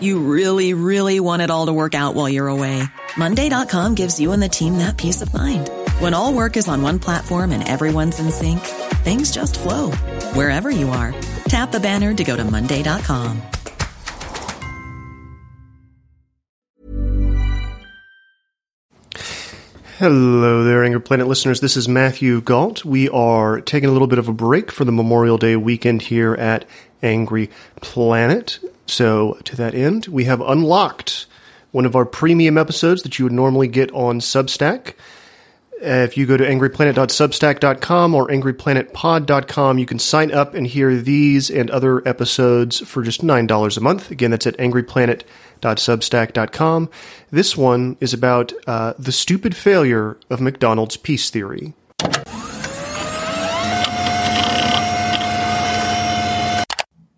You really, really want it all to work out while you're away. Monday.com gives you and the team that peace of mind. When all work is on one platform and everyone's in sync, things just flow wherever you are. Tap the banner to go to Monday.com. Hello there, Angry Planet listeners. This is Matthew Gault. We are taking a little bit of a break for the Memorial Day weekend here at Angry Planet. So, to that end, we have unlocked one of our premium episodes that you would normally get on Substack. If you go to angryplanet.substack.com or angryplanetpod.com, you can sign up and hear these and other episodes for just $9 a month. Again, that's at angryplanet.substack.com. This one is about uh, the stupid failure of McDonald's peace theory.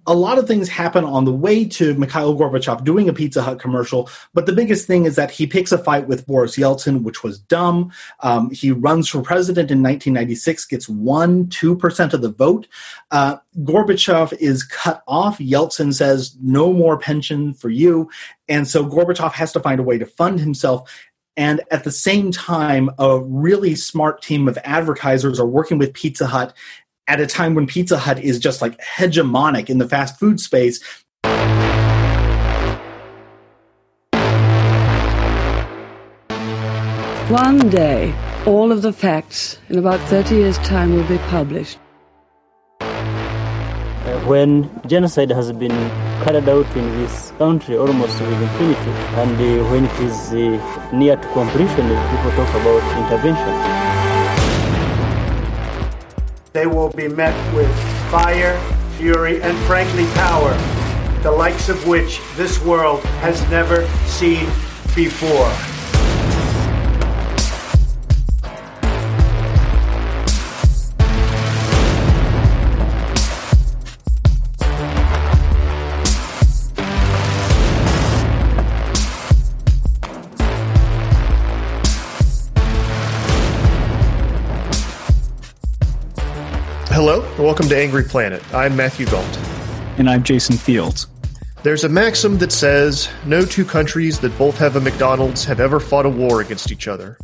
A lot of things happen on the way to Mikhail Gorbachev doing a Pizza Hut commercial, but the biggest thing is that he picks a fight with Boris Yeltsin, which was dumb. Um, he runs for president in 1996, gets one, 2% of the vote. Uh, Gorbachev is cut off. Yeltsin says, no more pension for you. And so Gorbachev has to find a way to fund himself. And at the same time, a really smart team of advertisers are working with Pizza Hut at a time when Pizza Hut is just like hegemonic in the fast food space. One day, all of the facts in about 30 years' time will be published. When genocide has been carried out in this country almost with impunity, and uh, when it is uh, near to completion, people talk about intervention they will be met with fire, fury, and frankly, power, the likes of which this world has never seen before. Welcome to Angry Planet. I'm Matthew Gault. And I'm Jason Fields. There's a maxim that says no two countries that both have a McDonald's have ever fought a war against each other.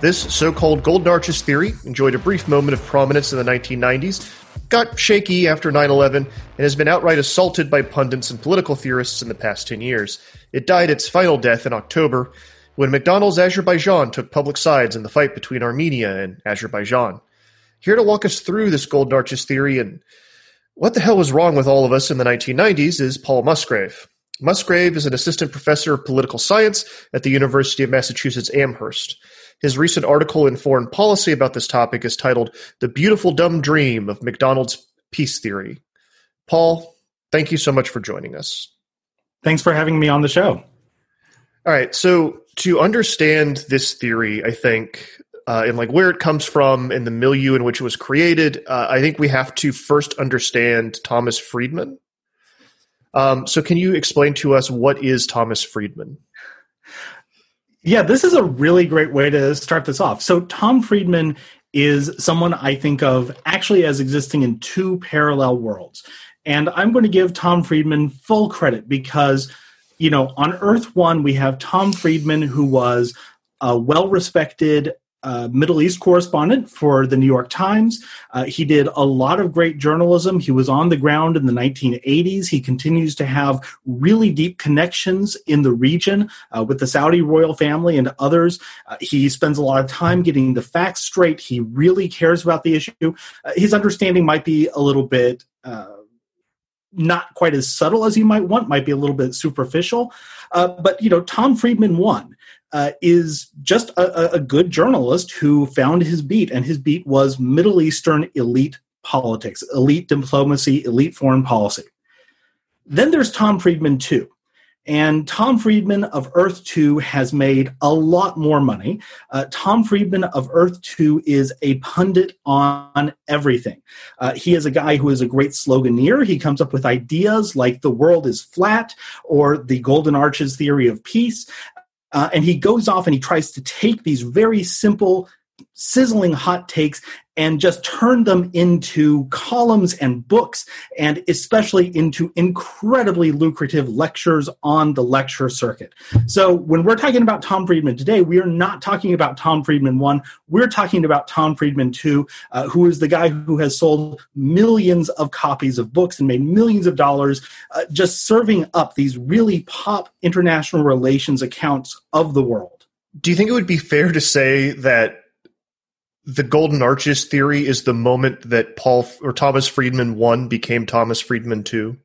This so called Golden Arches theory enjoyed a brief moment of prominence in the 1990s, got shaky after 9 11, and has been outright assaulted by pundits and political theorists in the past 10 years. It died its final death in October when McDonald's Azerbaijan took public sides in the fight between Armenia and Azerbaijan. Here to walk us through this Golden Arches theory and what the hell was wrong with all of us in the 1990s is Paul Musgrave. Musgrave is an assistant professor of political science at the University of Massachusetts Amherst. His recent article in Foreign Policy about this topic is titled The Beautiful Dumb Dream of McDonald's Peace Theory. Paul, thank you so much for joining us. Thanks for having me on the show. All right, so to understand this theory, I think uh, and like where it comes from and the milieu in which it was created, uh, I think we have to first understand Thomas Friedman. Um, so, can you explain to us what is Thomas Friedman? Yeah, this is a really great way to start this off. So, Tom Friedman is someone I think of actually as existing in two parallel worlds. And I'm going to give Tom Friedman full credit because, you know, on Earth One, we have Tom Friedman, who was a well respected uh, Middle East correspondent for the New York Times. Uh, he did a lot of great journalism. He was on the ground in the 1980s. He continues to have really deep connections in the region uh, with the Saudi royal family and others. Uh, he spends a lot of time getting the facts straight. He really cares about the issue. Uh, his understanding might be a little bit uh, not quite as subtle as you might want, might be a little bit superficial. Uh, but you know, Tom Friedman won uh, is just a, a good journalist who found his beat, and his beat was Middle Eastern elite politics, elite diplomacy, elite foreign policy. Then there's Tom Friedman too. And Tom Friedman of Earth 2 has made a lot more money. Uh, Tom Friedman of Earth 2 is a pundit on everything. Uh, he is a guy who is a great sloganeer. He comes up with ideas like the world is flat or the Golden Arches theory of peace. Uh, and he goes off and he tries to take these very simple sizzling hot takes and just turn them into columns and books and especially into incredibly lucrative lectures on the lecture circuit. So when we're talking about Tom Friedman today, we are not talking about Tom Friedman 1, we're talking about Tom Friedman 2, uh, who is the guy who has sold millions of copies of books and made millions of dollars uh, just serving up these really pop international relations accounts of the world. Do you think it would be fair to say that the golden arches theory is the moment that Paul or Thomas Friedman one became Thomas Friedman two?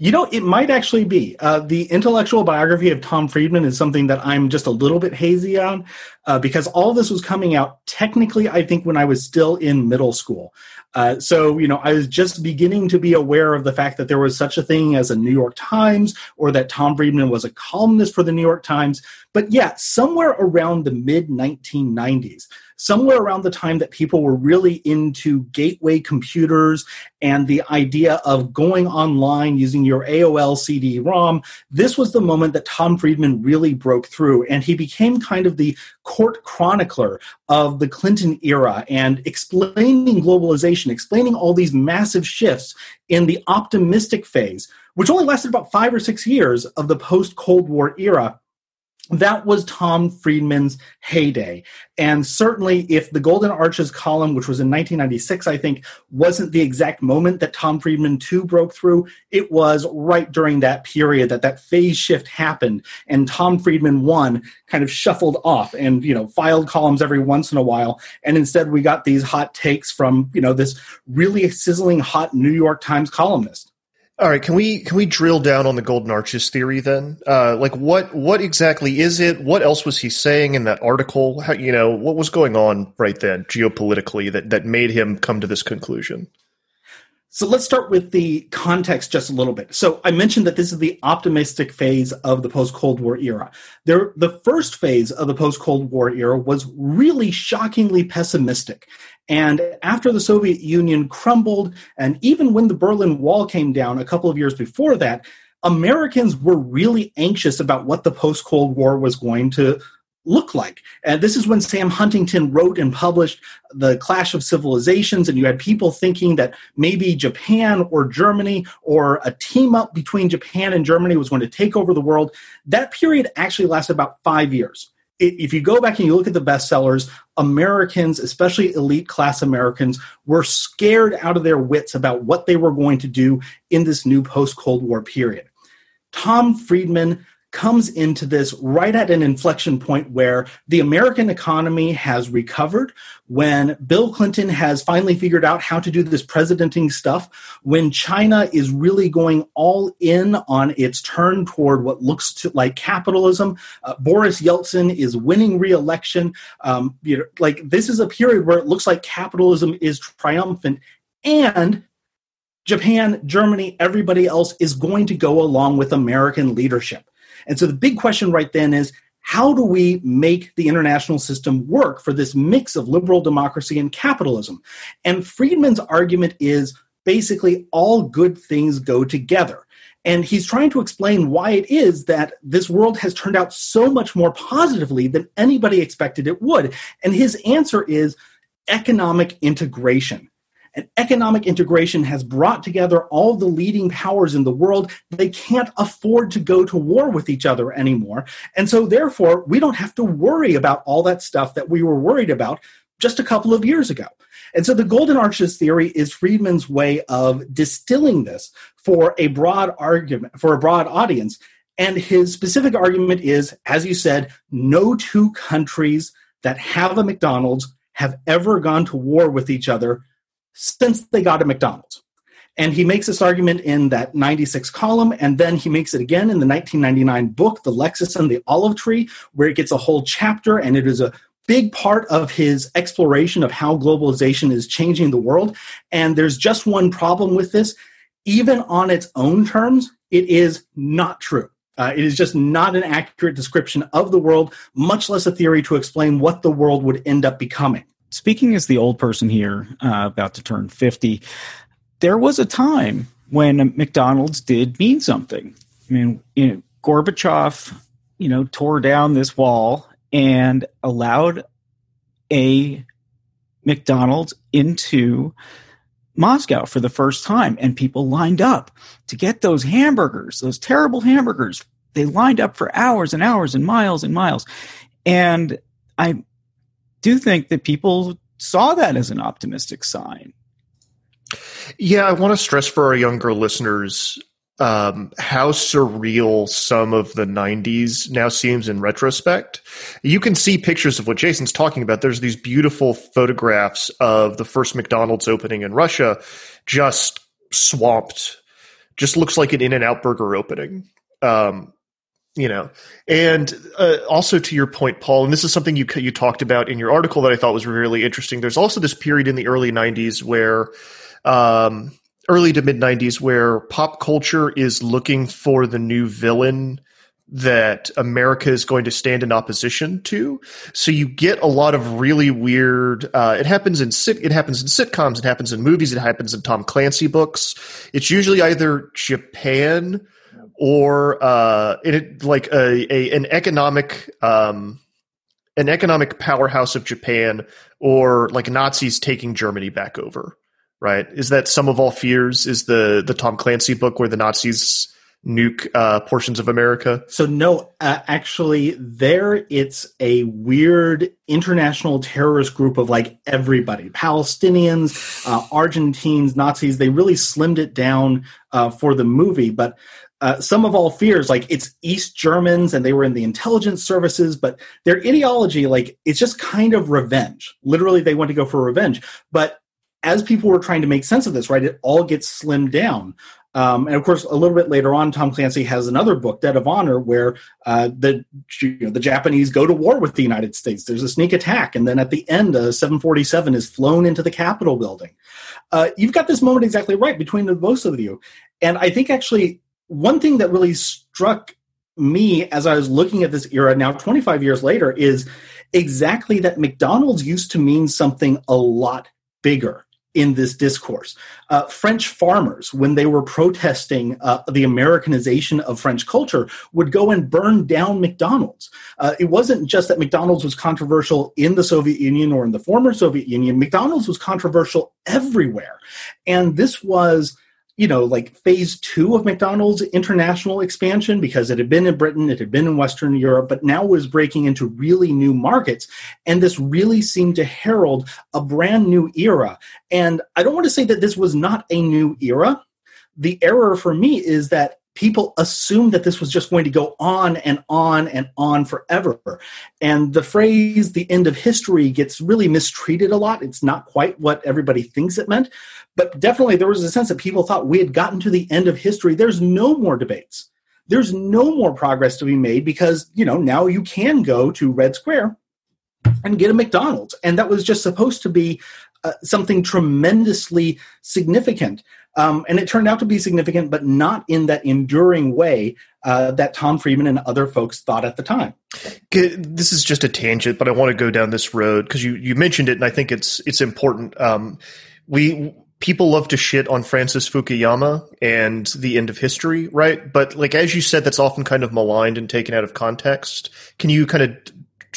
You know, it might actually be. Uh, the intellectual biography of Tom Friedman is something that I'm just a little bit hazy on uh, because all this was coming out technically, I think, when I was still in middle school. Uh, so, you know, I was just beginning to be aware of the fact that there was such a thing as a New York Times or that Tom Friedman was a columnist for the New York Times. But yeah, somewhere around the mid 1990s, somewhere around the time that people were really into gateway computers and the idea of going online using your AOL CD ROM, this was the moment that Tom Friedman really broke through. And he became kind of the court chronicler of the Clinton era and explaining globalization, explaining all these massive shifts in the optimistic phase, which only lasted about five or six years of the post Cold War era that was Tom Friedman's heyday. And certainly, if the Golden Arches column, which was in 1996, I think, wasn't the exact moment that Tom Friedman 2 broke through, it was right during that period that that phase shift happened. And Tom Friedman 1 kind of shuffled off and, you know, filed columns every once in a while. And instead, we got these hot takes from, you know, this really sizzling hot New York Times columnist. All right, can we can we drill down on the golden arches theory then? Uh, like, what what exactly is it? What else was he saying in that article? How, you know, what was going on right then geopolitically that that made him come to this conclusion? So let's start with the context just a little bit. So I mentioned that this is the optimistic phase of the post Cold War era. There, the first phase of the post Cold War era was really shockingly pessimistic. And after the Soviet Union crumbled, and even when the Berlin Wall came down a couple of years before that, Americans were really anxious about what the post Cold War was going to look like. And this is when Sam Huntington wrote and published The Clash of Civilizations, and you had people thinking that maybe Japan or Germany or a team up between Japan and Germany was going to take over the world. That period actually lasted about five years if you go back and you look at the bestsellers, Americans, especially elite class Americans, were scared out of their wits about what they were going to do in this new post Cold War period. Tom Friedman comes into this right at an inflection point where the American economy has recovered, when Bill Clinton has finally figured out how to do this presidenting stuff, when China is really going all in on its turn toward what looks to, like capitalism, uh, Boris Yeltsin is winning re-election. Um, you know, like this is a period where it looks like capitalism is triumphant, and Japan, Germany, everybody else is going to go along with American leadership. And so the big question right then is how do we make the international system work for this mix of liberal democracy and capitalism? And Friedman's argument is basically all good things go together. And he's trying to explain why it is that this world has turned out so much more positively than anybody expected it would. And his answer is economic integration. And economic integration has brought together all the leading powers in the world. They can't afford to go to war with each other anymore. And so, therefore, we don't have to worry about all that stuff that we were worried about just a couple of years ago. And so, the Golden Arches theory is Friedman's way of distilling this for a broad argument, for a broad audience. And his specific argument is, as you said, no two countries that have a McDonald's have ever gone to war with each other since they got a McDonald's. And he makes this argument in that 96 column, and then he makes it again in the 1999 book, The Lexus and the Olive Tree, where it gets a whole chapter, and it is a big part of his exploration of how globalization is changing the world. And there's just one problem with this. Even on its own terms, it is not true. Uh, it is just not an accurate description of the world, much less a theory to explain what the world would end up becoming. Speaking as the old person here, uh, about to turn 50, there was a time when McDonald's did mean something. I mean, you know, Gorbachev, you know, tore down this wall and allowed a McDonald's into Moscow for the first time, and people lined up to get those hamburgers, those terrible hamburgers. They lined up for hours and hours and miles and miles. And I do think that people saw that as an optimistic sign. Yeah, I want to stress for our younger listeners um, how surreal some of the 90s now seems in retrospect. You can see pictures of what Jason's talking about. There's these beautiful photographs of the first McDonald's opening in Russia, just swamped, just looks like an In and Out burger opening. Um, you know, and uh, also to your point, Paul, and this is something you you talked about in your article that I thought was really interesting. There's also this period in the early '90s where um, early to mid 90s where pop culture is looking for the new villain that America is going to stand in opposition to. So you get a lot of really weird. Uh, it happens in sit. It happens in sitcoms. It happens in movies. It happens in Tom Clancy books. It's usually either Japan or uh, it like a, a an economic um, an economic powerhouse of Japan or like Nazis taking Germany back over right? Is that Sum of All Fears is the the Tom Clancy book where the Nazis nuke uh, portions of America? So no, uh, actually, there it's a weird international terrorist group of like everybody: Palestinians, uh, Argentines, Nazis. They really slimmed it down uh, for the movie, but. Uh, Sum of All Fears, like it's East Germans and they were in the intelligence services, but their ideology, like it's just kind of revenge. Literally, they want to go for revenge. But as people were trying to make sense of this, right, it all gets slimmed down. Um, and of course, a little bit later on, Tom Clancy has another book, Debt of Honor, where uh, the you know, the Japanese go to war with the United States. There's a sneak attack, and then at the end, a 747 is flown into the Capitol building. Uh, you've got this moment exactly right between the both of you, and I think actually one thing that really struck me as I was looking at this era now, 25 years later, is exactly that McDonald's used to mean something a lot bigger in this discourse. Uh, French farmers, when they were protesting uh, the Americanization of French culture, would go and burn down McDonald's. Uh, it wasn't just that McDonald's was controversial in the Soviet Union or in the former Soviet Union, McDonald's was controversial everywhere. And this was you know, like phase two of McDonald's international expansion because it had been in Britain, it had been in Western Europe, but now was breaking into really new markets. And this really seemed to herald a brand new era. And I don't want to say that this was not a new era. The error for me is that people assumed that this was just going to go on and on and on forever. And the phrase the end of history gets really mistreated a lot. It's not quite what everybody thinks it meant. But definitely there was a sense that people thought we had gotten to the end of history. There's no more debates. There's no more progress to be made because, you know, now you can go to Red Square and get a McDonald's. And that was just supposed to be uh, something tremendously significant. Um, and it turned out to be significant, but not in that enduring way uh, that Tom Friedman and other folks thought at the time. This is just a tangent, but I want to go down this road because you, you mentioned it, and I think it's it's important. Um, we people love to shit on Francis Fukuyama and the end of history, right? But like as you said, that's often kind of maligned and taken out of context. Can you kind of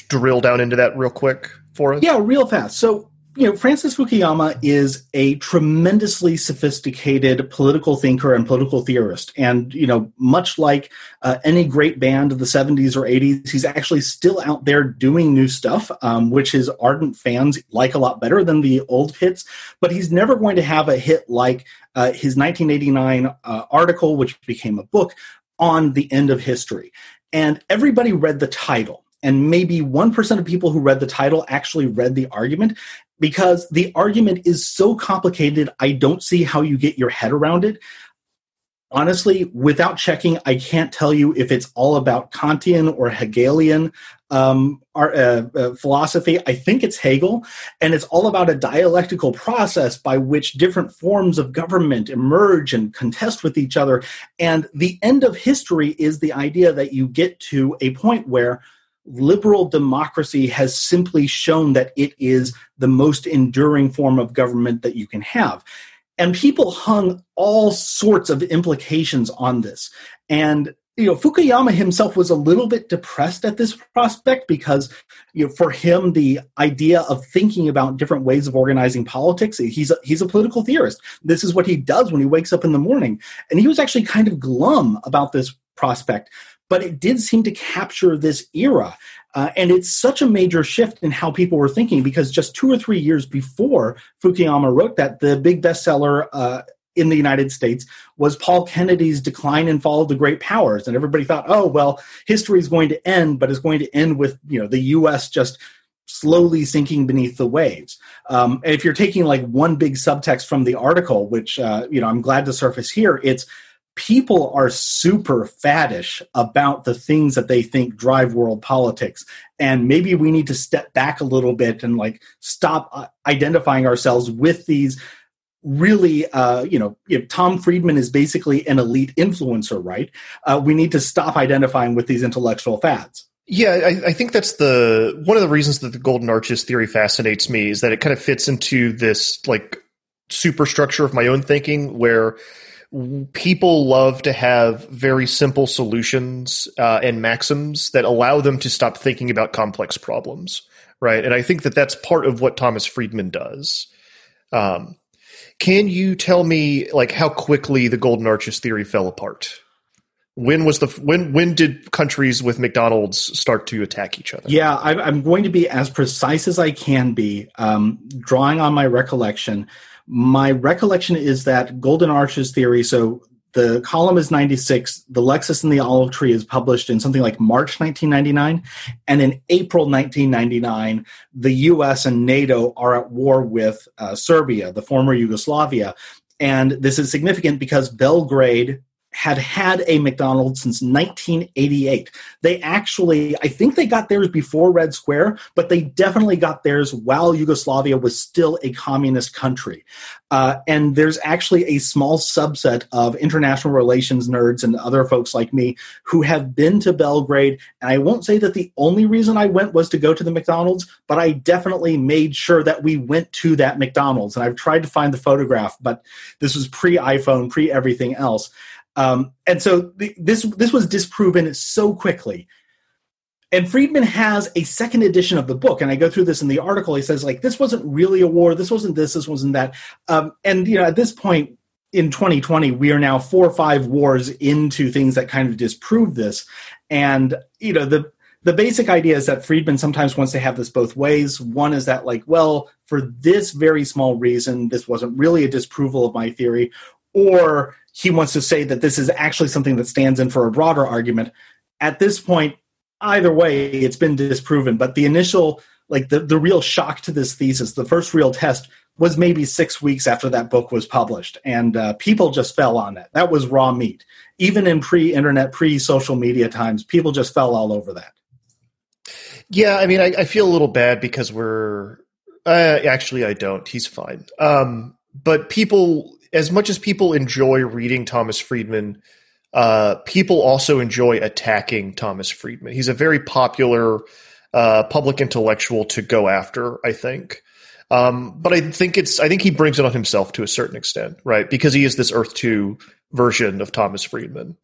drill down into that real quick for us? Yeah, real fast. So you know, Francis Fukuyama is a tremendously sophisticated political thinker and political theorist. And, you know, much like uh, any great band of the 70s or 80s, he's actually still out there doing new stuff, um, which his ardent fans like a lot better than the old hits. But he's never going to have a hit like uh, his 1989 uh, article, which became a book on the end of history. And everybody read the title and maybe 1% of people who read the title actually read the argument because the argument is so complicated, I don't see how you get your head around it. honestly, without checking, I can't tell you if it's all about Kantian or Hegelian um, our, uh, uh, philosophy. I think it's Hegel, and it's all about a dialectical process by which different forms of government emerge and contest with each other. And the end of history is the idea that you get to a point where liberal democracy has simply shown that it is the most enduring form of government that you can have. And people hung all sorts of implications on this. And you know, Fukuyama himself was a little bit depressed at this prospect because, you know, for him, the idea of thinking about different ways of organizing politics, he's a, he's a political theorist. This is what he does when he wakes up in the morning. And he was actually kind of glum about this prospect, but it did seem to capture this era. Uh, and it's such a major shift in how people were thinking because just two or three years before Fukuyama wrote that, the big bestseller uh, in the United States was Paul Kennedy's Decline and Fall of the Great Powers. And everybody thought, oh, well, history is going to end, but it's going to end with, you know, the U.S. just slowly sinking beneath the waves. Um, and if you're taking like one big subtext from the article, which, uh, you know, I'm glad to surface here, it's people are super faddish about the things that they think drive world politics. And maybe we need to step back a little bit and like stop uh, identifying ourselves with these really uh, you know if tom friedman is basically an elite influencer right? Uh, we need to stop identifying with these intellectual fads. Yeah I, I, think that's the one of the reasons that the golden arches theory fascinates me is that it kind of fits into this like superstructure of my own thinking where people love to have very simple solutions uh, and maxims that allow them to stop thinking about complex problems, right? And I think that that's part of what Thomas Friedman does. Um, can you tell me like how quickly the Golden Arches theory fell apart? When was the when when did countries with McDonald's start to attack each other? Yeah, I'm going to be as precise as I can be, um, drawing on my recollection. My recollection is that Golden Arches theory, so the column is 96 the lexus and the olive tree is published in something like march 1999 and in april 1999 the us and nato are at war with uh, serbia the former yugoslavia. And this is significant because belgrade had had a McDonald's since 1988. They actually, I think they got theirs before Red Square, but they definitely got theirs while Yugoslavia was still a communist country. Uh, and there's actually a small subset of international relations nerds and other folks like me who have been to Belgrade. And I won't say that the only reason I went was to go to the McDonald's, but I definitely made sure that we went to that McDonald's. And I've tried to find the photograph, but this was pre iPhone, pre everything else. Um, and so the, this this was disproven so quickly. And Friedman has a second edition of the book, and I go through this in the article. He says like this wasn't really a war, this wasn't this, this wasn't that. Um, and you know at this point in 2020, we are now four or five wars into things that kind of disprove this. And you know the the basic idea is that Friedman sometimes wants to have this both ways. One is that, like, well, for this very small reason, this wasn't really a disproval of my theory, or he wants to say that this is actually something that stands in for a broader argument. At this point, either way, it's been disproven. But the initial, like the, the real shock to this thesis, the first real test was maybe six weeks after that book was published. And uh, people just fell on that. That was raw meat. Even in pre internet, pre social media times, people just fell all over that. Yeah, I mean, I, I feel a little bad because we're. Uh, actually, I don't. He's fine. Um, but people as much as people enjoy reading Thomas Friedman, uh, people also enjoy attacking Thomas Friedman. He's a very popular uh, public intellectual to go after, I think. Um, but I think it's I think he brings it on himself to a certain extent, right? Because he is this Earth Two version of Thomas Friedman.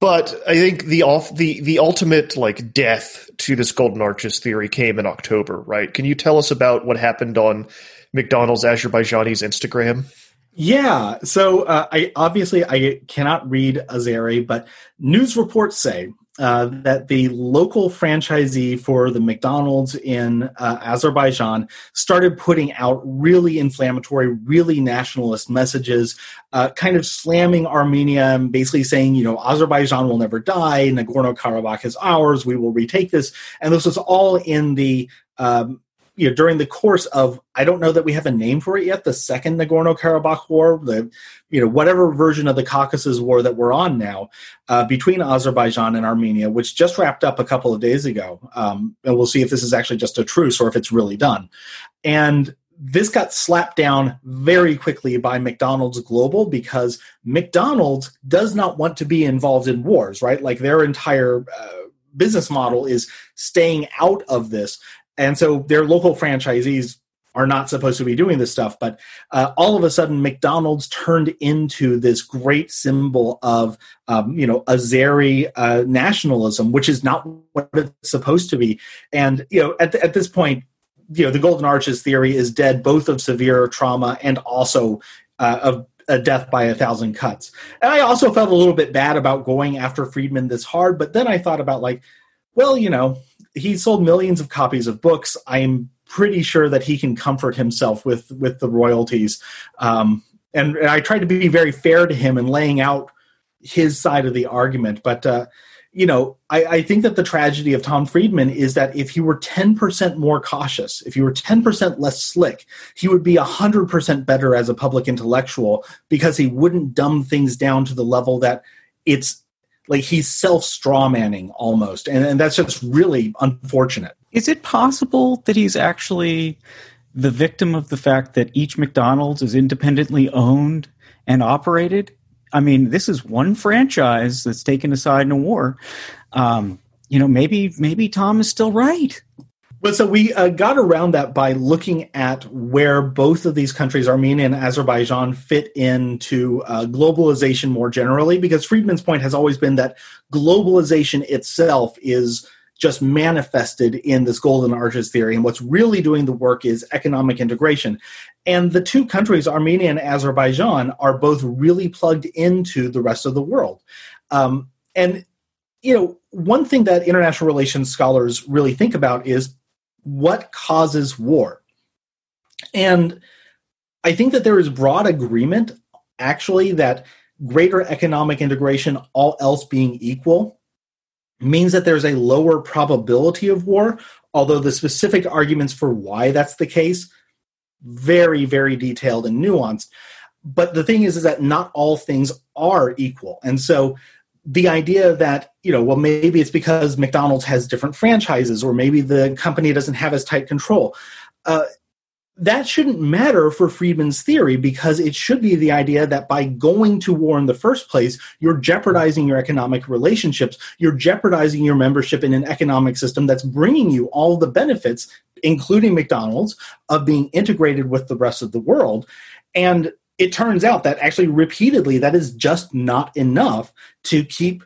But I think the off the the ultimate like death to this Golden Arches theory came in October, right? Can you tell us about what happened on McDonald's Azerbaijani's Instagram? Yeah. So uh, I obviously I cannot read Azeri, but news reports say uh, that the local franchisee for the McDonald's in uh, Azerbaijan started putting out really inflammatory, really nationalist messages, uh, kind of slamming Armenia and basically saying, you know, Azerbaijan will never die, Nagorno Karabakh is ours, we will retake this. And this was all in the um, you know, during the course of, I don't know that we have a name for it yet, the second Nagorno Karabakh war, the, you know, whatever version of the Caucasus war that we're on now, uh, between Azerbaijan and Armenia, which just wrapped up a couple of days ago. Um, and we'll see if this is actually just a truce or if it's really done. And this got slapped down very quickly by McDonald's Global because McDonald's does not want to be involved in wars, right? Like their entire uh, business model is staying out of this. And so their local franchisees are not supposed to be doing this stuff. But uh, all of a sudden, McDonald's turned into this great symbol of, um, you know, Azeri uh, nationalism, which is not what it's supposed to be. And you know, at, at this point, you know, the Golden Arches theory is dead, both of severe trauma and also uh, of a death by a thousand cuts. And I also felt a little bit bad about going after Friedman this hard, but then I thought about like, well, you know, he sold millions of copies of books. I'm pretty sure that he can comfort himself with with the royalties. Um, and, and I tried to be very fair to him in laying out his side of the argument, but uh, you know, I, I, think that the tragedy of Tom Friedman is that if he were 10% more cautious, if he were 10% less slick, he would be 100% better as a public intellectual because he wouldn't dumb things down to the level that it's like he's self strawmanning almost. And, and that's just really unfortunate. Is it possible that he's actually the victim of the fact that each McDonald's is independently owned and operated? I mean, this is one franchise that's taken aside in a war. Um, you know, maybe maybe Tom is still right. Well, so we uh, got around that by looking at where both of these countries, Armenia and Azerbaijan, fit into uh, globalization more generally. Because Friedman's point has always been that globalization itself is just manifested in this golden arches theory. And what's really doing the work is economic integration. And the two countries, Armenia and Azerbaijan, are both really plugged into the rest of the world. Um, and, you know, one thing that international relations scholars really think about is what causes war. And I think that there is broad agreement, actually, that greater economic integration, all else being equal, means that there's a lower probability of war, although the specific arguments for why that's the case very very detailed and nuanced but the thing is is that not all things are equal and so the idea that you know well maybe it's because mcdonald's has different franchises or maybe the company doesn't have as tight control uh, that shouldn't matter for Friedman's theory because it should be the idea that by going to war in the first place, you're jeopardizing your economic relationships. You're jeopardizing your membership in an economic system that's bringing you all the benefits, including McDonald's, of being integrated with the rest of the world. And it turns out that actually repeatedly that is just not enough to keep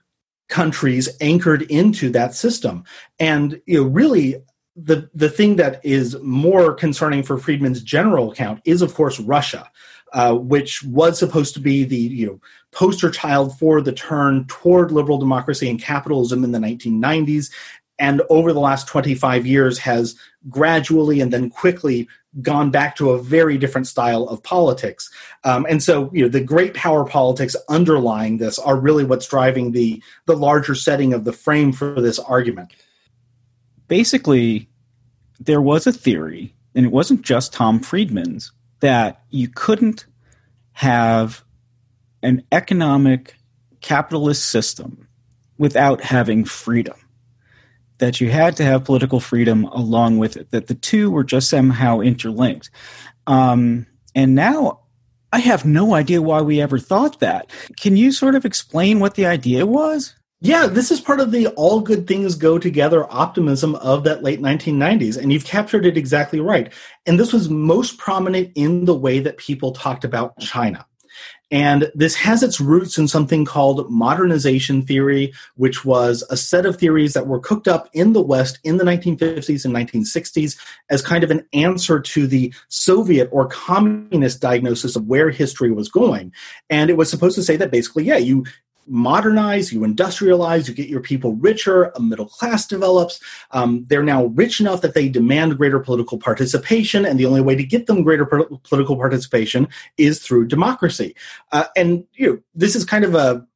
countries anchored into that system. And you know, really the the thing that is more concerning for Friedman's general account is, of course, Russia, uh, which was supposed to be the you know poster child for the turn toward liberal democracy and capitalism in the 1990s, and over the last 25 years has gradually and then quickly gone back to a very different style of politics. Um, and so, you know, the great power politics underlying this are really what's driving the the larger setting of the frame for this argument basically there was a theory, and it wasn't just Tom Friedman's, that you couldn't have an economic capitalist system without having freedom. That you had to have political freedom along with it, that the two were just somehow interlinked. Um, and now I have no idea why we ever thought that. Can you sort of explain what the idea was? Yeah, this is part of the all good things go together optimism of that late 1990s, and you've captured it exactly right. And this was most prominent in the way that people talked about China. And this has its roots in something called modernization theory, which was a set of theories that were cooked up in the West in the 1950s and 1960s as kind of an answer to the Soviet or communist diagnosis of where history was going. And it was supposed to say that basically, yeah, you modernize, you industrialize, you get your people richer, a middle class develops. Um, they're now rich enough that they demand greater political participation, and the only way to get them greater political participation is through democracy. Uh, and you know, this is kind of a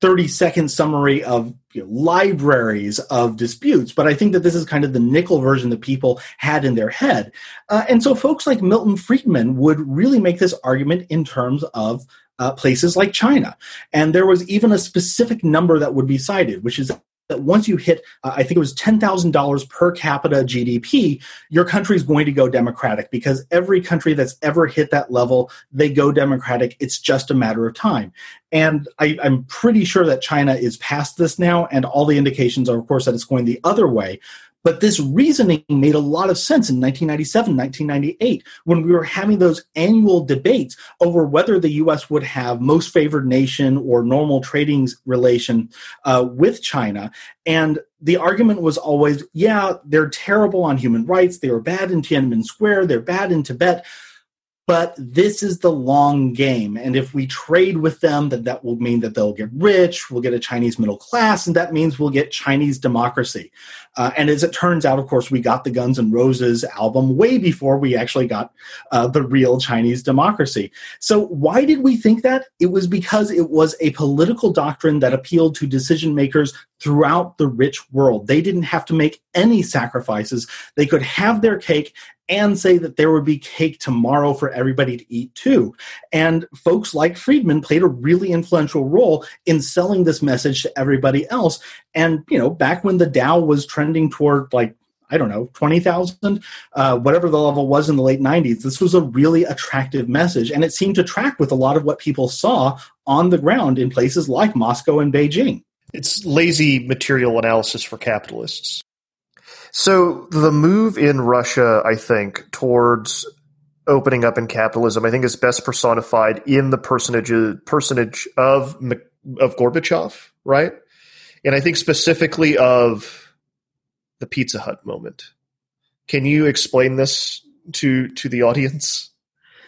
30 second summary of you know, libraries of disputes, but I think that this is kind of the nickel version that people had in their head. Uh, and so folks like Milton Friedman would really make this argument in terms of uh, places like China. And there was even a specific number that would be cited, which is that once you hit, uh, I think it was $10,000 per capita GDP, your country is going to go democratic because every country that's ever hit that level, they go democratic. It's just a matter of time. And I, I'm pretty sure that China is past this now, and all the indications are, of course, that it's going the other way. But this reasoning made a lot of sense in 1997, 1998, when we were having those annual debates over whether the U.S. would have most favored nation or normal trading relation uh, with China. And the argument was always, yeah, they're terrible on human rights. They were bad in Tiananmen Square. They're bad in Tibet but this is the long game. And if we trade with them then that will mean that they'll get rich we'll get a chinese middle class and that means we'll get chinese democracy. Uh, and as it turns out of course we got the guns N' roses album way before we actually got uh, the real chinese democracy. So why did we think that? It was because it was a political doctrine that appealed to decision makers throughout the rich world. They didn't have to make any sacrifices. They could have their cake and say that there would be cake tomorrow for everybody to eat too. And folks like Friedman played a really influential role in selling this message to everybody else. And, you know, back when the Dow was trending toward like, I don't know, 20,000, uh, whatever the level was in the late 90s, this was a really attractive message. And it seemed to track with a lot of what people saw on the ground in places like Moscow and Beijing. It's lazy material analysis for capitalists. So the move in Russia, I think, towards opening up in capitalism, I think is best personified in the personage personage of of Gorbachev, right? And I think specifically of the Pizza Hut moment. Can you explain this to to the audience?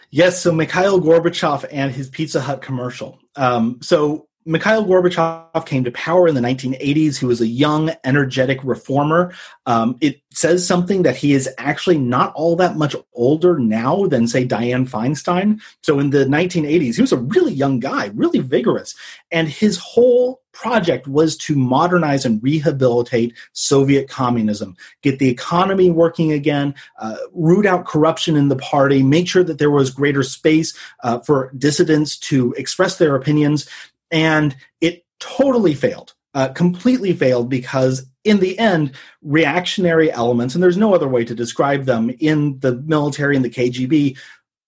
Yes, so Mikhail Gorbachev and his Pizza Hut commercial. Um, so Mikhail Gorbachev came to power in the 1980s. He was a young, energetic reformer. Um, it says something that he is actually not all that much older now than, say, Dianne Feinstein. So in the 1980s, he was a really young guy, really vigorous. And his whole project was to modernize and rehabilitate Soviet communism, get the economy working again, uh, root out corruption in the party, make sure that there was greater space uh, for dissidents to express their opinions and it totally failed uh, completely failed because in the end reactionary elements and there's no other way to describe them in the military and the kgb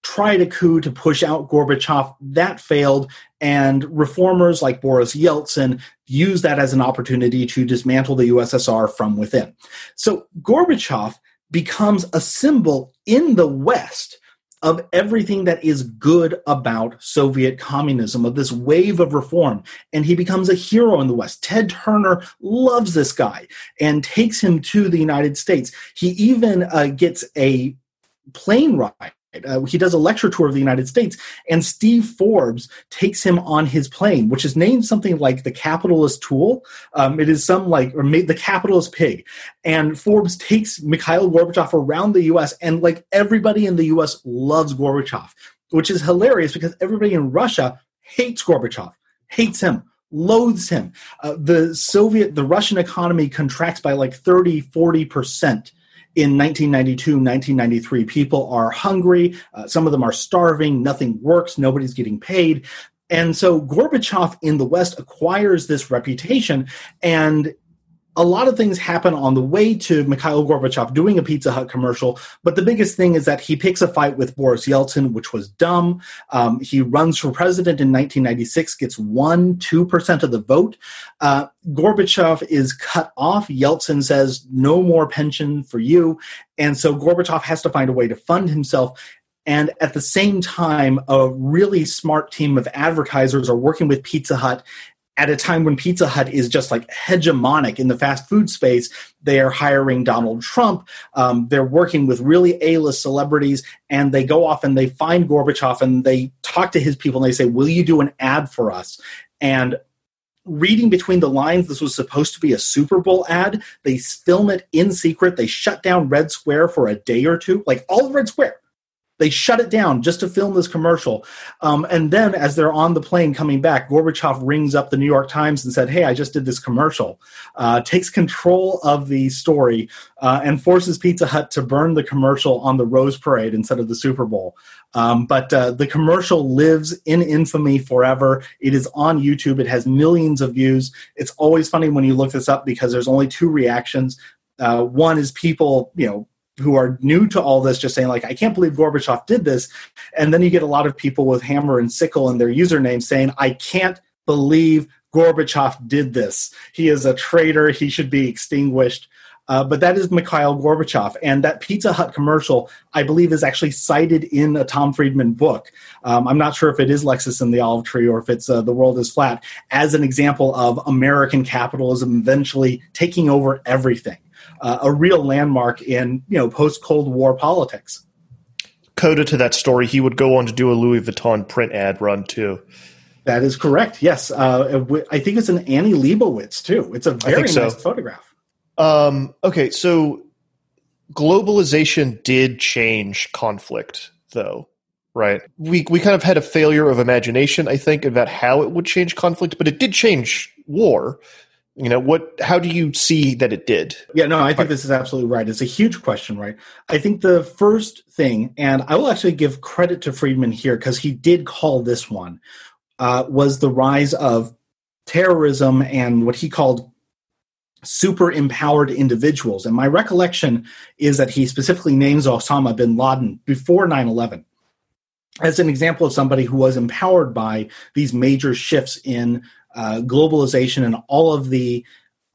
tried a coup to push out gorbachev. That failed and reformers like boris yeltsin used that as an opportunity to dismantle the ussr from within. So gorbachev becomes a symbol in the west of everything that is good about Soviet communism, of this wave of reform. And he becomes a hero in the West. Ted Turner loves this guy and takes him to the United States. He even uh, gets a plane ride uh, he does a lecture tour of the United States, and Steve Forbes takes him on his plane, which is named something like the capitalist tool. Um, it is some like, or made the capitalist pig. And Forbes takes Mikhail Gorbachev around the US, and like everybody in the US loves Gorbachev, which is hilarious because everybody in Russia hates Gorbachev, hates him, loathes him. Uh, the Soviet, the Russian economy contracts by like 30, 40% in 1992, 1993. People are hungry. Uh, some of them are starving. Nothing works. Nobody's getting paid. And so Gorbachev in the West acquires this reputation and a lot of things happen on the way to Mikhail Gorbachev doing a Pizza Hut commercial, but the biggest thing is that he picks a fight with Boris Yeltsin, which was dumb. Um, he runs for president in 1996, gets one, 2% of the vote. Uh, Gorbachev is cut off. Yeltsin says, no more pension for you. And so Gorbachev has to find a way to fund himself. And at the same time, a really smart team of advertisers are working with Pizza Hut at a time when Pizza Hut is just like hegemonic in the fast food space, they are hiring Donald Trump. Um, they're working with really A-list celebrities, and they go off and they find Gorbachev and they talk to his people and they say, "Will you do an ad for us?" And reading between the lines, this was supposed to be a Super Bowl ad. They film it in secret. They shut down Red Square for a day or two, like all of Red Square They shut it down just to film this commercial. Um, and then, as they're on the plane coming back, Gorbachev rings up the New York Times and said, "Hey, I just did this commercial." Uh, takes control of the story uh, and forces Pizza Hut to burn the commercial on the Rose Parade instead of the Super Bowl. Um, but uh, the commercial lives in infamy forever. It is on YouTube. It has millions of views. It's always funny when you look this up because there's only two reactions. Uh, one is people, you know, who are new to all this just saying like i can't believe gorbachev did this. And then you get a lot of people with hammer and sickle in their username saying i can't believe gorbachev did this. He is a traitor. He should be extinguished. Uh, but that is Mikhail Gorbachev. And that Pizza Hut commercial, I believe, is actually cited in a Tom Friedman book. Um, I'm not sure if it is Lexus and the Olive Tree or if it's uh, The World is Flat, as an example of American capitalism eventually taking over everything uh, a real landmark in you know post Cold War politics. Coda to that story, he would go on to do a Louis Vuitton print ad run too. That is correct. Yes, uh, I think it's an Annie Leibovitz too. It's a very so. nice photograph. Um, okay, so globalization did change conflict, though, right? We we kind of had a failure of imagination, I think, about how it would change conflict, but it did change war you know what how do you see that it did? Yeah no i think this is absolutely right. It's a huge question right? I think the first thing and i will actually give credit to friedman here because he did call this one uh, was the rise of terrorism and what he called super empowered individuals. And my recollection is that he specifically names osama bin laden before 9-11 as an example of somebody who was empowered by these major shifts in uh, globalization and all of the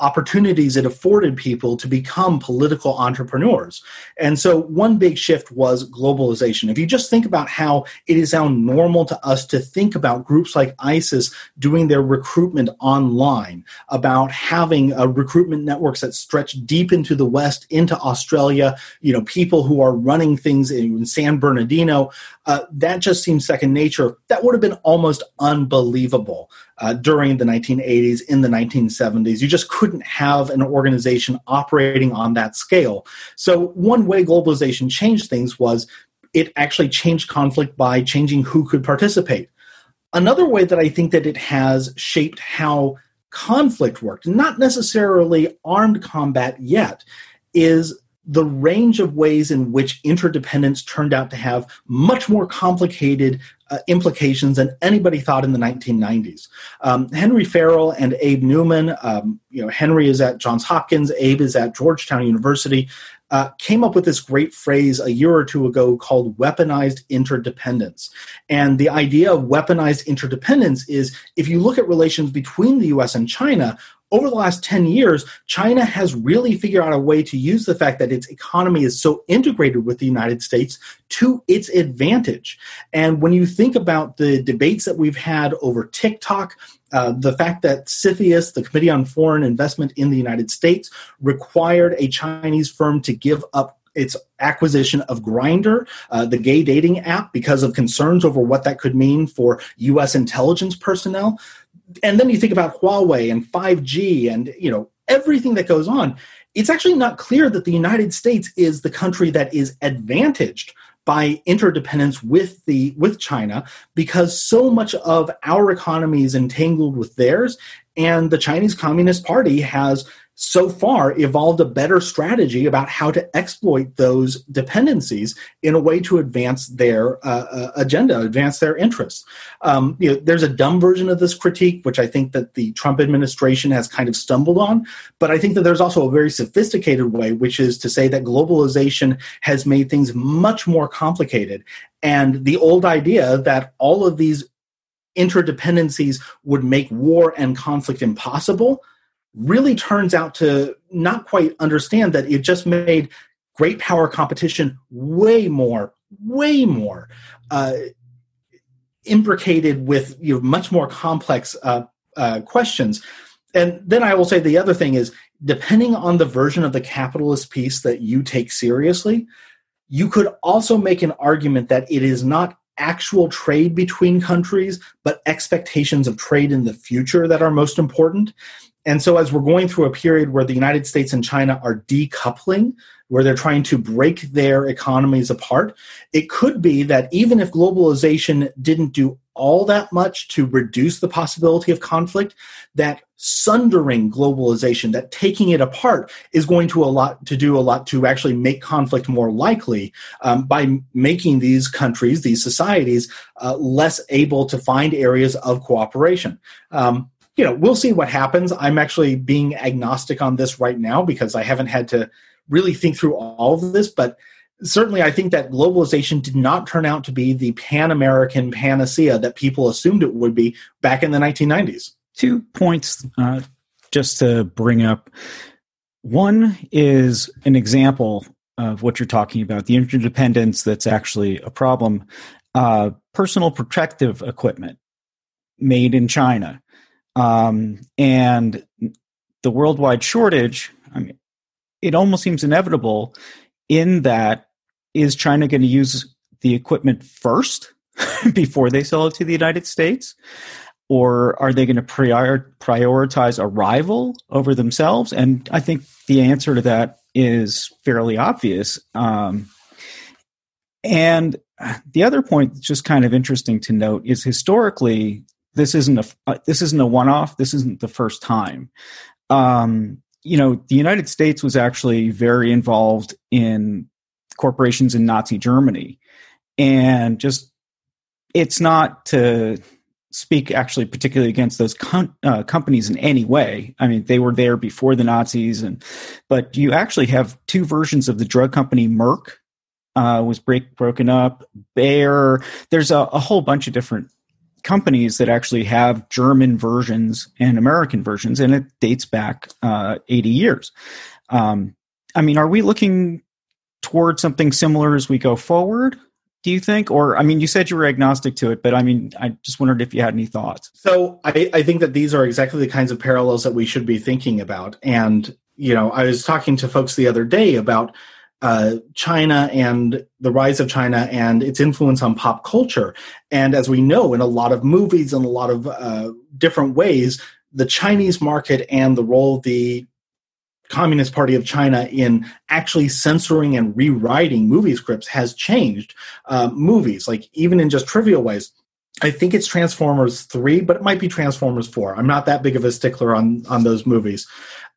opportunities it afforded people to become political entrepreneurs. And so one big shift was globalization. If you just think about how it is now normal to us to think about groups like ISIS doing their recruitment online, about having uh, recruitment networks that stretch deep into the West, into Australia, you know, people who are running things in San Bernardino, uh, that just seems second nature. That would have been almost unbelievable uh, during the 1980s, in the 1970s. You just couldn't have an organization operating on that scale. So, one way globalization changed things was it actually changed conflict by changing who could participate. Another way that I think that it has shaped how conflict worked, not necessarily armed combat yet, is the range of ways in which interdependence turned out to have much more complicated uh, implications than anybody thought in the 1990s. Um, Henry Farrell and Abe Newman, um, you know, Henry is at Johns Hopkins, Abe is at Georgetown University, uh, came up with this great phrase a year or two ago called weaponized interdependence. And the idea of weaponized interdependence is if you look at relations between the US and China, over the last 10 years, China has really figured out a way to use the fact that its economy is so integrated with the United States to its advantage. And when you think about the debates that we've had over TikTok, uh, the fact that CFIUS, the Committee on Foreign Investment in the United States, required a Chinese firm to give up its acquisition of Grindr, uh, the gay dating app, because of concerns over what that could mean for U.S. intelligence personnel and then you think about Huawei and 5G and you know everything that goes on. It's actually not clear that the United States is the country that is advantaged by interdependence with the with China because so much of our economy is entangled with theirs and the Chinese Communist Party has so far evolved a better strategy about how to exploit those dependencies in a way to advance their uh, uh, agenda, advance their interests. Um, you know, there's a dumb version of this critique, which I think that the Trump administration has kind of stumbled on, but I think that there's also a very sophisticated way, which is to say that globalization has made things much more complicated. And the old idea that all of these interdependencies would make war and conflict impossible really turns out to not quite understand that it just made great power competition way more, way more uh, imbricated with you know, much more complex uh, uh, questions. And then I will say the other thing is, depending on the version of the capitalist piece that you take seriously, you could also make an argument that it is not actual trade between countries, but expectations of trade in the future that are most important. And so, as we're going through a period where the United States and China are decoupling, where they're trying to break their economies apart, it could be that even if globalization didn't do all that much to reduce the possibility of conflict, that sundering globalization, that taking it apart, is going to a lot to do a lot to actually make conflict more likely um, by making these countries, these societies, uh, less able to find areas of cooperation. Um, you know, we'll see what happens. I'm actually being agnostic on this right now because I haven't had to really think through all of this, but certainly I think that globalization did not turn out to be the pan American panacea that people assumed it would be back in the 1990s. Two points uh, just to bring up. One is an example of what you're talking about the interdependence that's actually a problem. Uh, personal protective equipment made in China um, and the worldwide shortage, I mean, it almost seems inevitable in that is China going to use the equipment first before they sell it to the United States? Or are they going to prior- prioritize arrival over themselves? And I think the answer to that is fairly obvious. Um, and the other point, just kind of interesting to note, is historically this isn't a uh, this isn't a one off. This isn't the first time. Um, you know, the United States was actually very involved in corporations in Nazi Germany, and just it's not to speak actually particularly against those com- uh, companies in any way. I mean, they were there before the Nazis, and but you actually have two versions of the drug company Merck uh, was break broken up. Bayer, there's a, a whole bunch of different companies that actually have German versions and American versions, and it dates back uh, 80 years. Um, I mean, are we looking toward something similar as we go forward? Do you think? Or, I mean, you said you were agnostic to it, but I mean, I just wondered if you had any thoughts. So I, I think that these are exactly the kinds of parallels that we should be thinking about. And, you know, I was talking to folks the other day about uh, China and the rise of China and its influence on pop culture. And as we know, in a lot of movies and a lot of uh, different ways, the Chinese market and the role the Communist Party of China in actually censoring and rewriting movie scripts has changed uh, movies, like even in just trivial ways. I think it's Transformers 3, but it might be Transformers 4. I'm not that big of a stickler on, on those movies.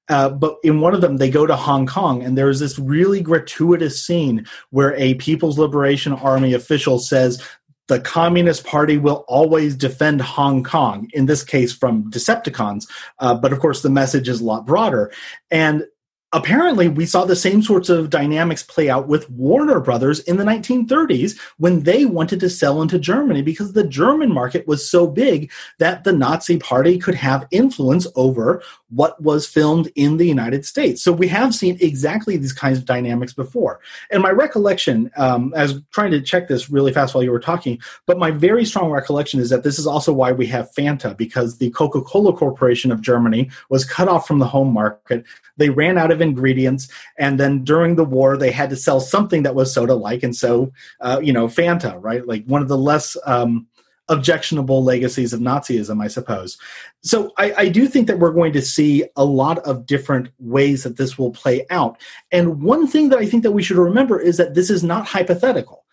Uh, but in one of them, they go to Hong Kong, and there's this really gratuitous scene where a People's Liberation Army official says the Communist Party will always defend Hong Kong, in this case from Decepticons. Uh, but of course, the message is a lot broader. And apparently we saw the same sorts of dynamics play out with Warner Brothers in the 1930s when they wanted to sell into Germany because the German market was so big that the Nazi party could have influence over what was filmed in the United States. So we have seen exactly these kinds of dynamics before. And my recollection, um, I was trying to check this really fast while you were talking, but my very strong recollection is that this is also why we have Fanta because the Coca-Cola Corporation of Germany was cut off from the home market. They ran out of ingredients, and then during the war, they had to sell something that was soda-like, and so uh, you know, Fanta, right? Like one of the less um, objectionable legacies of Nazism, I suppose. So I, I, do think that we're going to see a lot of different ways that this will play out. And one thing that I think that we should remember is that this is not hypothetical.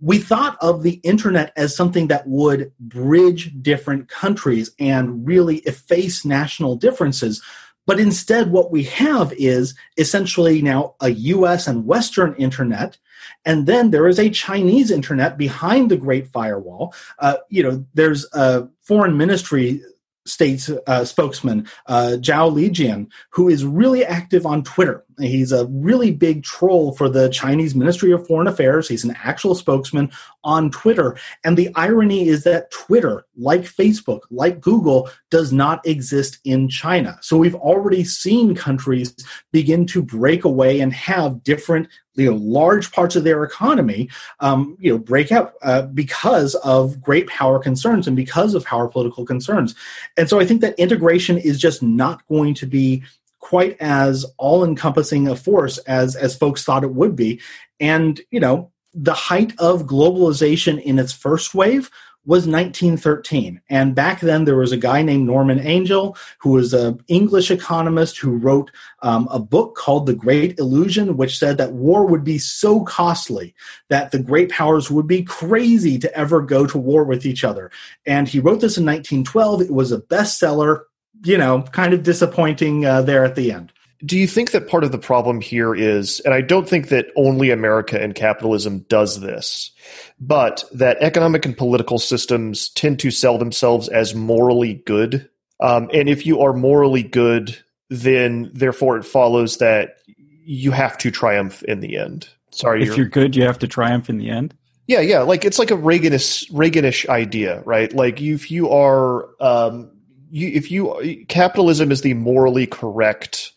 We thought of the internet as something that would bridge different countries and really efface national differences. But instead, what we have is essentially now a US and Western internet. And then there is a Chinese internet behind the Great Firewall. Uh, you know, there's a foreign ministry states uh, spokesman uh, Zhao Lijian, who is really active on Twitter. He's a really big troll for the Chinese Ministry of Foreign Affairs. He's an actual spokesman on Twitter. And the irony is that Twitter, like Facebook, like Google, does not exist in China. So we've already seen countries begin to break away and have different you know large parts of their economy um, you know break up uh, because of great power concerns and because of power political concerns and so i think that integration is just not going to be quite as all encompassing a force as as folks thought it would be and you know the height of globalization in its first wave was 1913. And back then, there was a guy named Norman Angell, who was an English economist who wrote um, a book called The Great Illusion, which said that war would be so costly that the great powers would be crazy to ever go to war with each other. And he wrote this in 1912. It was a bestseller, you know, kind of disappointing uh, there at the end. Do you think that part of the problem here is, and I don't think that only America and capitalism does this, but that economic and political systems tend to sell themselves as morally good. Um, and if you are morally good, then therefore it follows that you have to triumph in the end. Sorry, if you're, you're good, you have to triumph in the end. Yeah, yeah, like it's like a Reaganish Reaganish idea, right? Like if you are, um, you, if you capitalism is the morally correct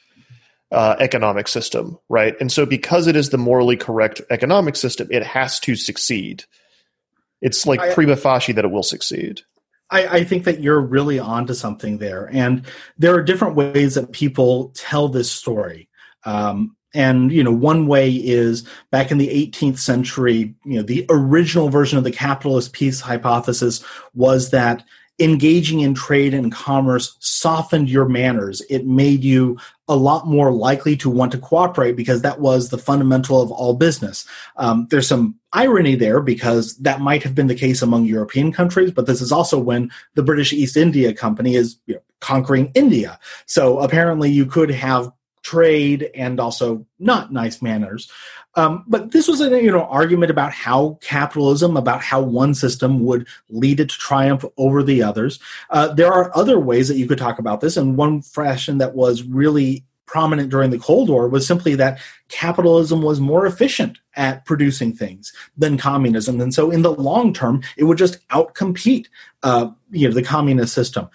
uh, economic system, right? And so, because it is the morally correct economic system, it has to succeed. It's like I, prima facie that it will succeed. I, I, think that you're really onto something there, and there are different ways that people tell this story. Um, and you know, one way is back in the 18th century. You know, the original version of the capitalist peace hypothesis was that engaging in trade and commerce softened your manners. It made you a lot more likely to want to cooperate because that was the fundamental of all business. Um, there's some irony there because that might have been the case among European countries, but this is also when the British East India Company is you know, conquering India. So apparently you could have trade and also not nice manners. Um, but this was an you know argument about how capitalism, about how one system would lead it to triumph over the others. Uh, there are other ways that you could talk about this, and one fashion that was really prominent during the Cold War was simply that capitalism was more efficient at producing things than communism, and so in the long term, it would just outcompete uh, you know the communist system.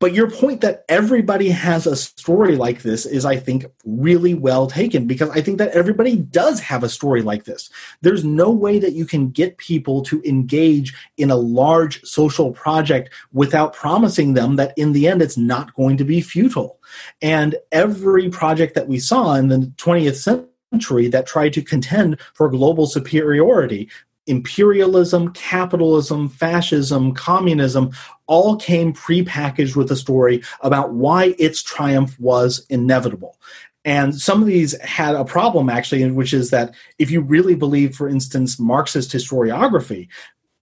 But your point that everybody has a story like this is, I think, really well taken because I think that everybody does have a story like this. There's no way that you can get people to engage in a large social project without promising them that in the end it's not going to be futile. And every project that we saw in the 20th century that tried to contend for global superiority imperialism, capitalism, fascism, communism all came prepackaged with a story about why its triumph was inevitable. And some of these had a problem actually, which is that if you really believe, for instance, Marxist historiography,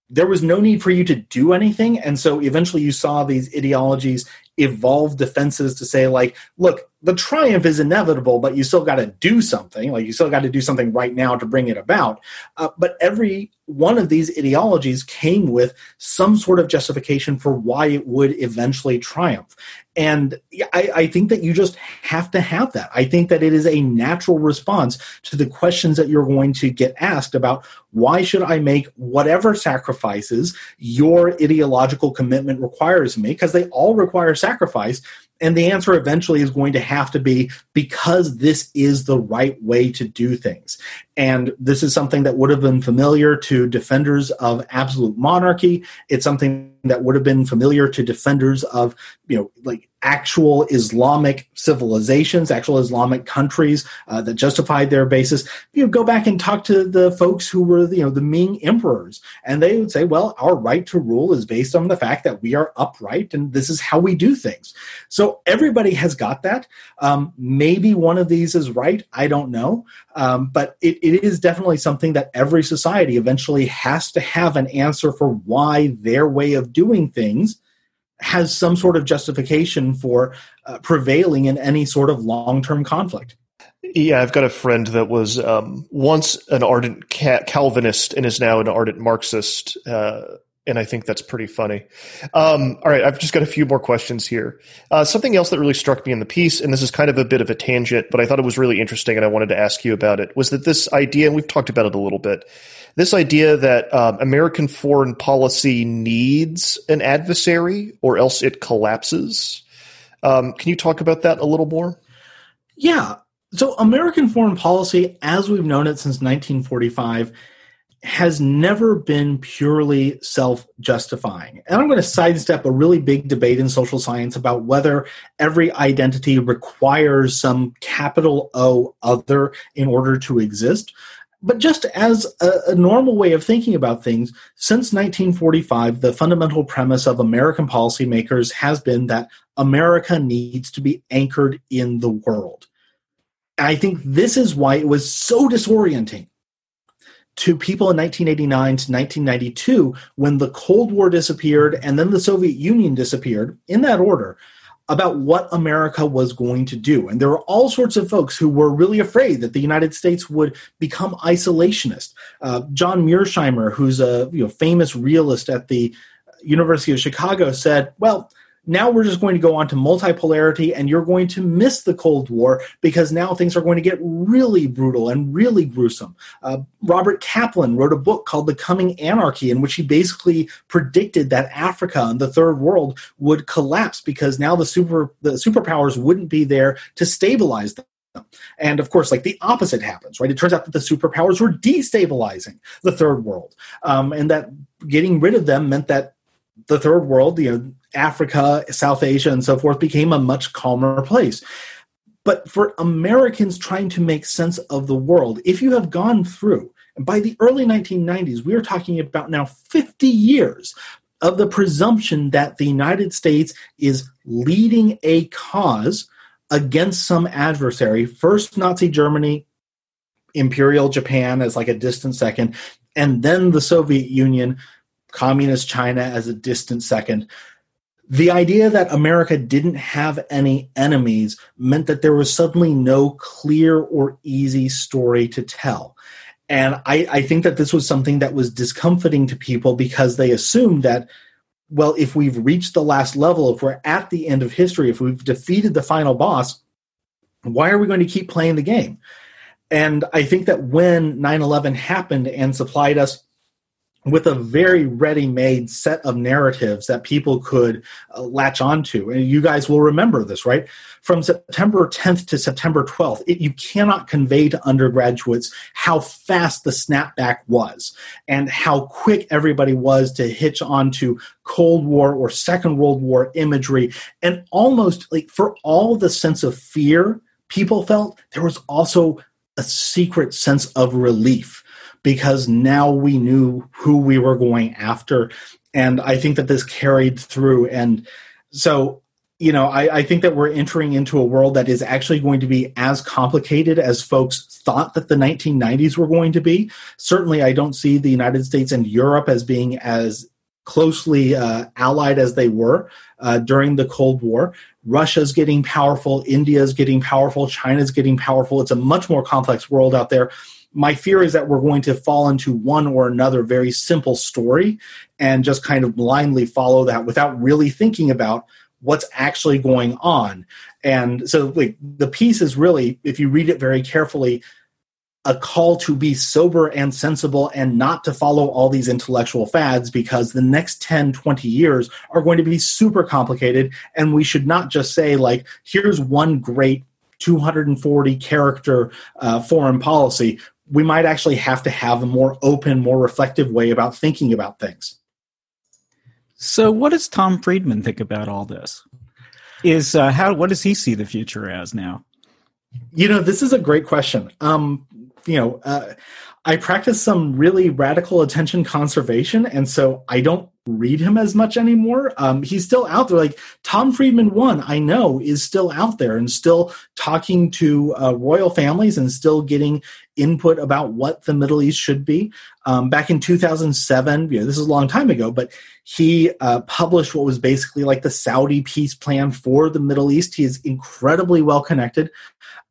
there was no need for you to do anything. And so eventually you saw these ideologies evolve defenses to say, like, look, the triumph is inevitable, but you still got to do something. Like you still got to do something right now to bring it about. Uh, but every one of these ideologies came with some sort of justification for why it would eventually triumph. And I, I, think that you just have to have that. I think that it is a natural response to the questions that you're going to get asked about why should I make whatever sacrifices your ideological commitment requires me? Because they all require sacrifice. And the answer eventually is going to have to be because this is the right way to do things. And this is something that would have been familiar to defenders of absolute monarchy. It's something that would have been familiar to defenders of, you know, like actual Islamic civilizations, actual Islamic countries uh, that justified their basis. You know, go back and talk to the folks who were, you know, the Ming emperors, and they would say, well, our right to rule is based on the fact that we are upright and this is how we do things. So everybody has got that. Um, maybe one of these is right. I don't know. Um, but it, it is definitely something that every society eventually has to have an answer for why their way of doing things has some sort of justification for uh, prevailing in any sort of long term conflict. Yeah, I've got a friend that was um, once an ardent Calvinist and is now an ardent Marxist. Uh, and I think that's pretty funny. Um, all right, I've just got a few more questions here. Uh, something else that really struck me in the piece, and this is kind of a bit of a tangent, but I thought it was really interesting, and I wanted to ask you about it, was that this idea, and we've talked about it a little bit, this idea that um, American foreign policy needs an adversary or else it collapses. Um, can you talk about that a little more? Yeah. So, American foreign policy, as we've known it since 1945, has never been purely self justifying. And I'm going to sidestep a really big debate in social science about whether every identity requires some capital O other in order to exist. but just as a, a, normal way of thinking about things, since 1945, the fundamental premise of American policymakers has been that America needs to be anchored in the world. And I think this is why it was so disorienting to people in 1989 to 1992 when the Cold War disappeared and then the Soviet Union disappeared, in that order about what America was going to do. And there were all sorts of folks who were really afraid that the United States would become isolationist. Uh, John Mearsheimer, who's a you know, famous realist at the University of Chicago, said, well, now we're just going to go on to multipolarity and you're going to miss the Cold War because now things are going to get really brutal and really gruesome. Uh, Robert Kaplan wrote a book called The Coming Anarchy in which he basically predicted that Africa and the third world would collapse because now the super the superpowers wouldn't be there to stabilize them. And of course, like the opposite happens, right? It turns out that the superpowers were destabilizing the third world, um, and that getting rid of them meant that the third world, you know, Africa, South Asia, and so forth became a much calmer place. But for Americans trying to make sense of the world, if you have gone through, and by the early 1990s, we are talking about now 50 years of the presumption that the United States is leading a cause against some adversary, first Nazi Germany, Imperial Japan as like a distant second, and then the Soviet Union, Communist China as a distant second the idea that America didn't have any enemies meant that there was suddenly no clear or easy story to tell. And I, I, think that this was something that was discomforting to people because they assumed that, well, if we've reached the last level, if we're at the end of history, if we've defeated the final boss, why are we going to keep playing the game? And I think that when 9 11 happened and supplied us with a very ready-made set of narratives that people could uh, latch onto. And you guys will remember this right? From september 10th to september 12th it, you cannot convey to undergraduates how fast the snapback was and how quick everybody was to hitch onto cold war or second world war imagery. And almost like for all the sense of fear people felt there was also a secret sense of relief because now we knew who we were going after. And I think that this carried through. And so, you know, I, I, think that we're entering into a world that is actually going to be as complicated as folks thought that the 1990s were going to be. Certainly, I don't see the United States and Europe as being as closely uh, allied as they were uh, during the Cold War. Russia's getting powerful, India's getting powerful, China's getting powerful. It's a much more complex world out there my fear is that we're going to fall into one or another very simple story and just kind of blindly follow that without really thinking about what's actually going on. And so like the piece is really, if you read it very carefully, a call to be sober and sensible and not to follow all these intellectual fads because the next 10, 20 years are going to be super complicated. And we should not just say, like, here's one great 240 character uh, foreign policy we might actually have to have a more open, more reflective way about thinking about things. So, what does Tom Friedman think about all this? Is uh, how what does he see the future as now? You know, this is a great question. Um, you know, uh, I practice some really radical attention conservation, and so I don't read him as much anymore. Um, he's still out there. Like Tom Friedman, one I know is still out there and still talking to uh, royal families and still getting input about what the Middle East should be. Um, back in 2007, you know, this is a long time ago, but he uh, published what was basically like the Saudi peace plan for the Middle East. He is incredibly well connected.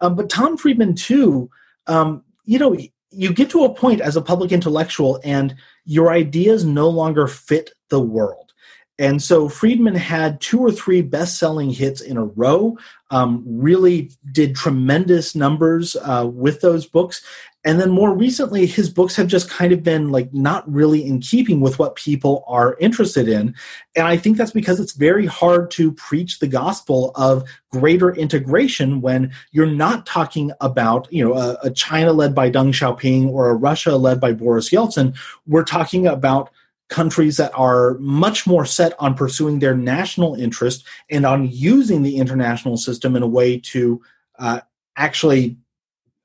Um, but Tom Friedman, too, um, you know, you get to a point as a public intellectual and your ideas no longer fit the world. And so Friedman had two or three best selling hits in a row, um, really did tremendous numbers uh, with those books. And then more recently, his books have just kind of been like not really in keeping with what people are interested in. And I think that's because it's very hard to preach the gospel of greater integration when you're not talking about, you know, a, a China led by Deng Xiaoping or a Russia led by Boris Yeltsin. We're talking about countries that are much more set on pursuing their national interest and on using the international system in a way to uh, actually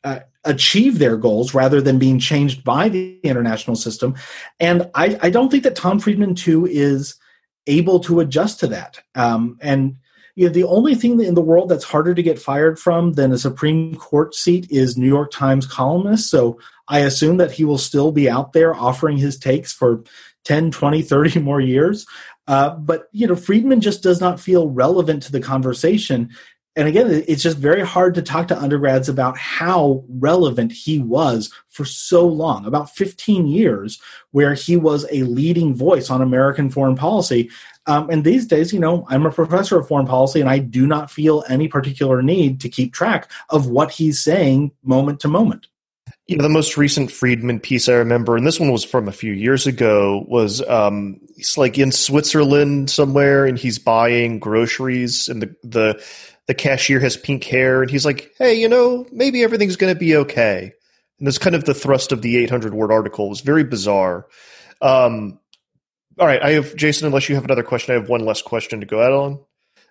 uh, achieve their goals rather than being changed by the international system. And I, I don't think that Tom Friedman too is able to adjust to that. Um, and you know, the only thing in the world that's harder to get fired from than a Supreme Court seat is New York Times columnist. So I assume that he will still be out there offering his takes for 10, 20, 30 more years. Uh, but, you know, Friedman just does not feel relevant to the conversation. And again, it's just very hard to talk to undergrads about how relevant he was for so long about 15 years, where he was a leading voice on American foreign policy. Um, and these days, you know, I'm a professor of foreign policy, and I do not feel any particular need to keep track of what he's saying moment to moment. You know, the most recent Friedman piece I remember, and this one was from a few years ago, was um, he's like in Switzerland somewhere, and he's buying groceries, and the the the cashier has pink hair, and he's like, "Hey, you know, maybe everything's going to be okay." And that's kind of the thrust of the 800 word article. It was very bizarre. Um, all right, I have Jason. Unless you have another question, I have one less question to go out on.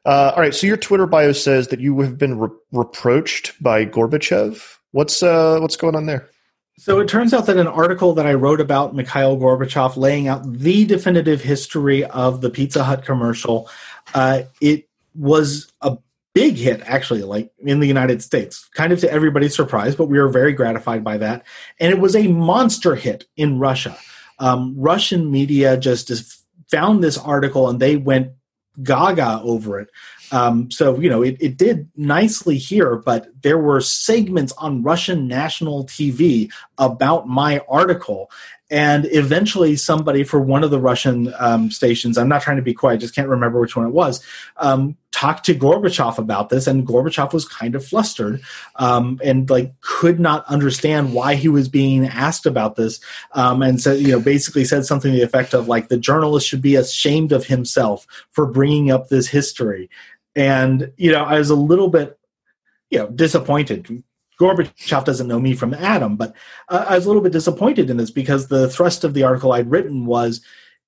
Uh, all right, so your Twitter bio says that you have been re- reproached by Gorbachev. What's uh, what's going on there? So it turns out that an article that I wrote about Mikhail Gorbachev, laying out the definitive history of the Pizza Hut commercial, uh, it was a big hit actually like in the united states kind of to everybody's surprise but we were very gratified by that and it was a monster hit in russia um, Russian media just found this article and they went gaga over it. Um, so, you know, it, it did nicely here, but there were segments on Russian national TV about my article. And eventually, somebody for one of the Russian um, stations, I'm not trying to be quiet, I just can't remember which one it was, um, talked to Gorbachev about this. And Gorbachev was kind of flustered um, and like could not understand why he was being asked about this. Um, and so, you know, basically said something to the effect of like, the journalist should be ashamed of himself for bringing up this history. And, you know, I was a little bit, you know, disappointed Gorbachev doesn't know me from Adam, but uh, I was a little bit disappointed in this because the thrust of the article I'd written was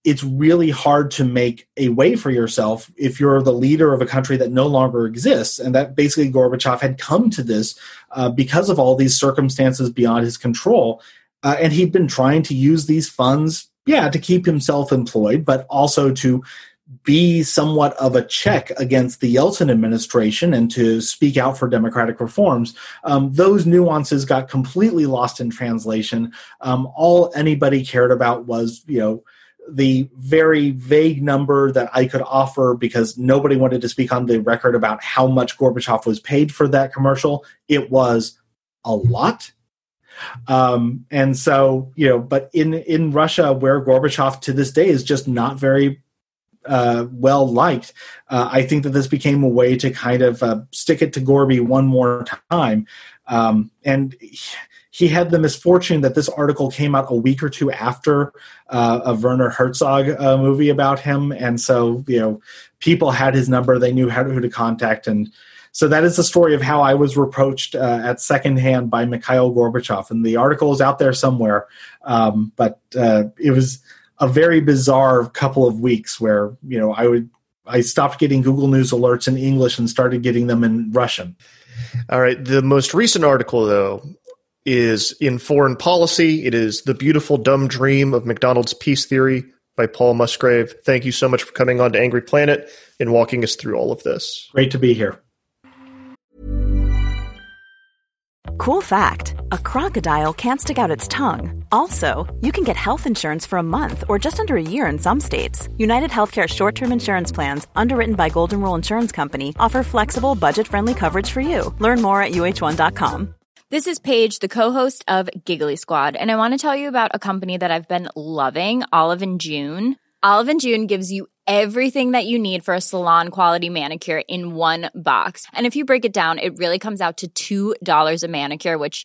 it's really hard to make a way for yourself if you're the leader of a country that no longer exists. And that basically Gorbachev had come to this uh, because of all these circumstances beyond his control. Uh, and he'd been trying to use these funds, yeah, to keep himself employed, but also to be somewhat of a check against the Yeltsin administration and to speak out for democratic reforms. Um, those nuances got completely lost in translation. Um, all anybody cared about was, you know, the very vague number that I could offer because nobody wanted to speak on the record about how much Gorbachev was paid for that commercial. It was a lot. Um, and so, you know, but in in Russia, where Gorbachev to this day is just not very uh, well liked. Uh, I think that this became a way to kind of uh, stick it to Gorby one more time. Um, and he had the misfortune that this article came out a week or two after uh, a Werner Herzog uh, movie about him, and so you know people had his number, they knew how, who to contact, and so that is the story of how I was reproached uh, at secondhand by Mikhail Gorbachev, and the article is out there somewhere, um, but it was a very bizarre couple of weeks where you know I would I stopped getting Google News alerts in English and started getting them in Russian. All right. The most recent article, though, is in Foreign Policy. It is The Beautiful Dumb Dream of McDonald's Peace Theory by Paul Musgrave. Thank you so much for coming on to Angry Planet and walking us through all of this. Great to be here. Cool fact a crocodile can't stick out its tongue. Also, you can get health insurance for a month or just under a year in some states. United Healthcare short term insurance plans, underwritten by Golden Rule Insurance Company, offer flexible, budget friendly coverage for you. Learn more at uhone.com. This is Paige, the co host of Giggly Squad, and I want to tell you about a company that I've been loving Olive and June. Olive and June gives you everything that you need for a salon quality manicure in one box. And if you break it down, it really comes out to $2 a manicure, which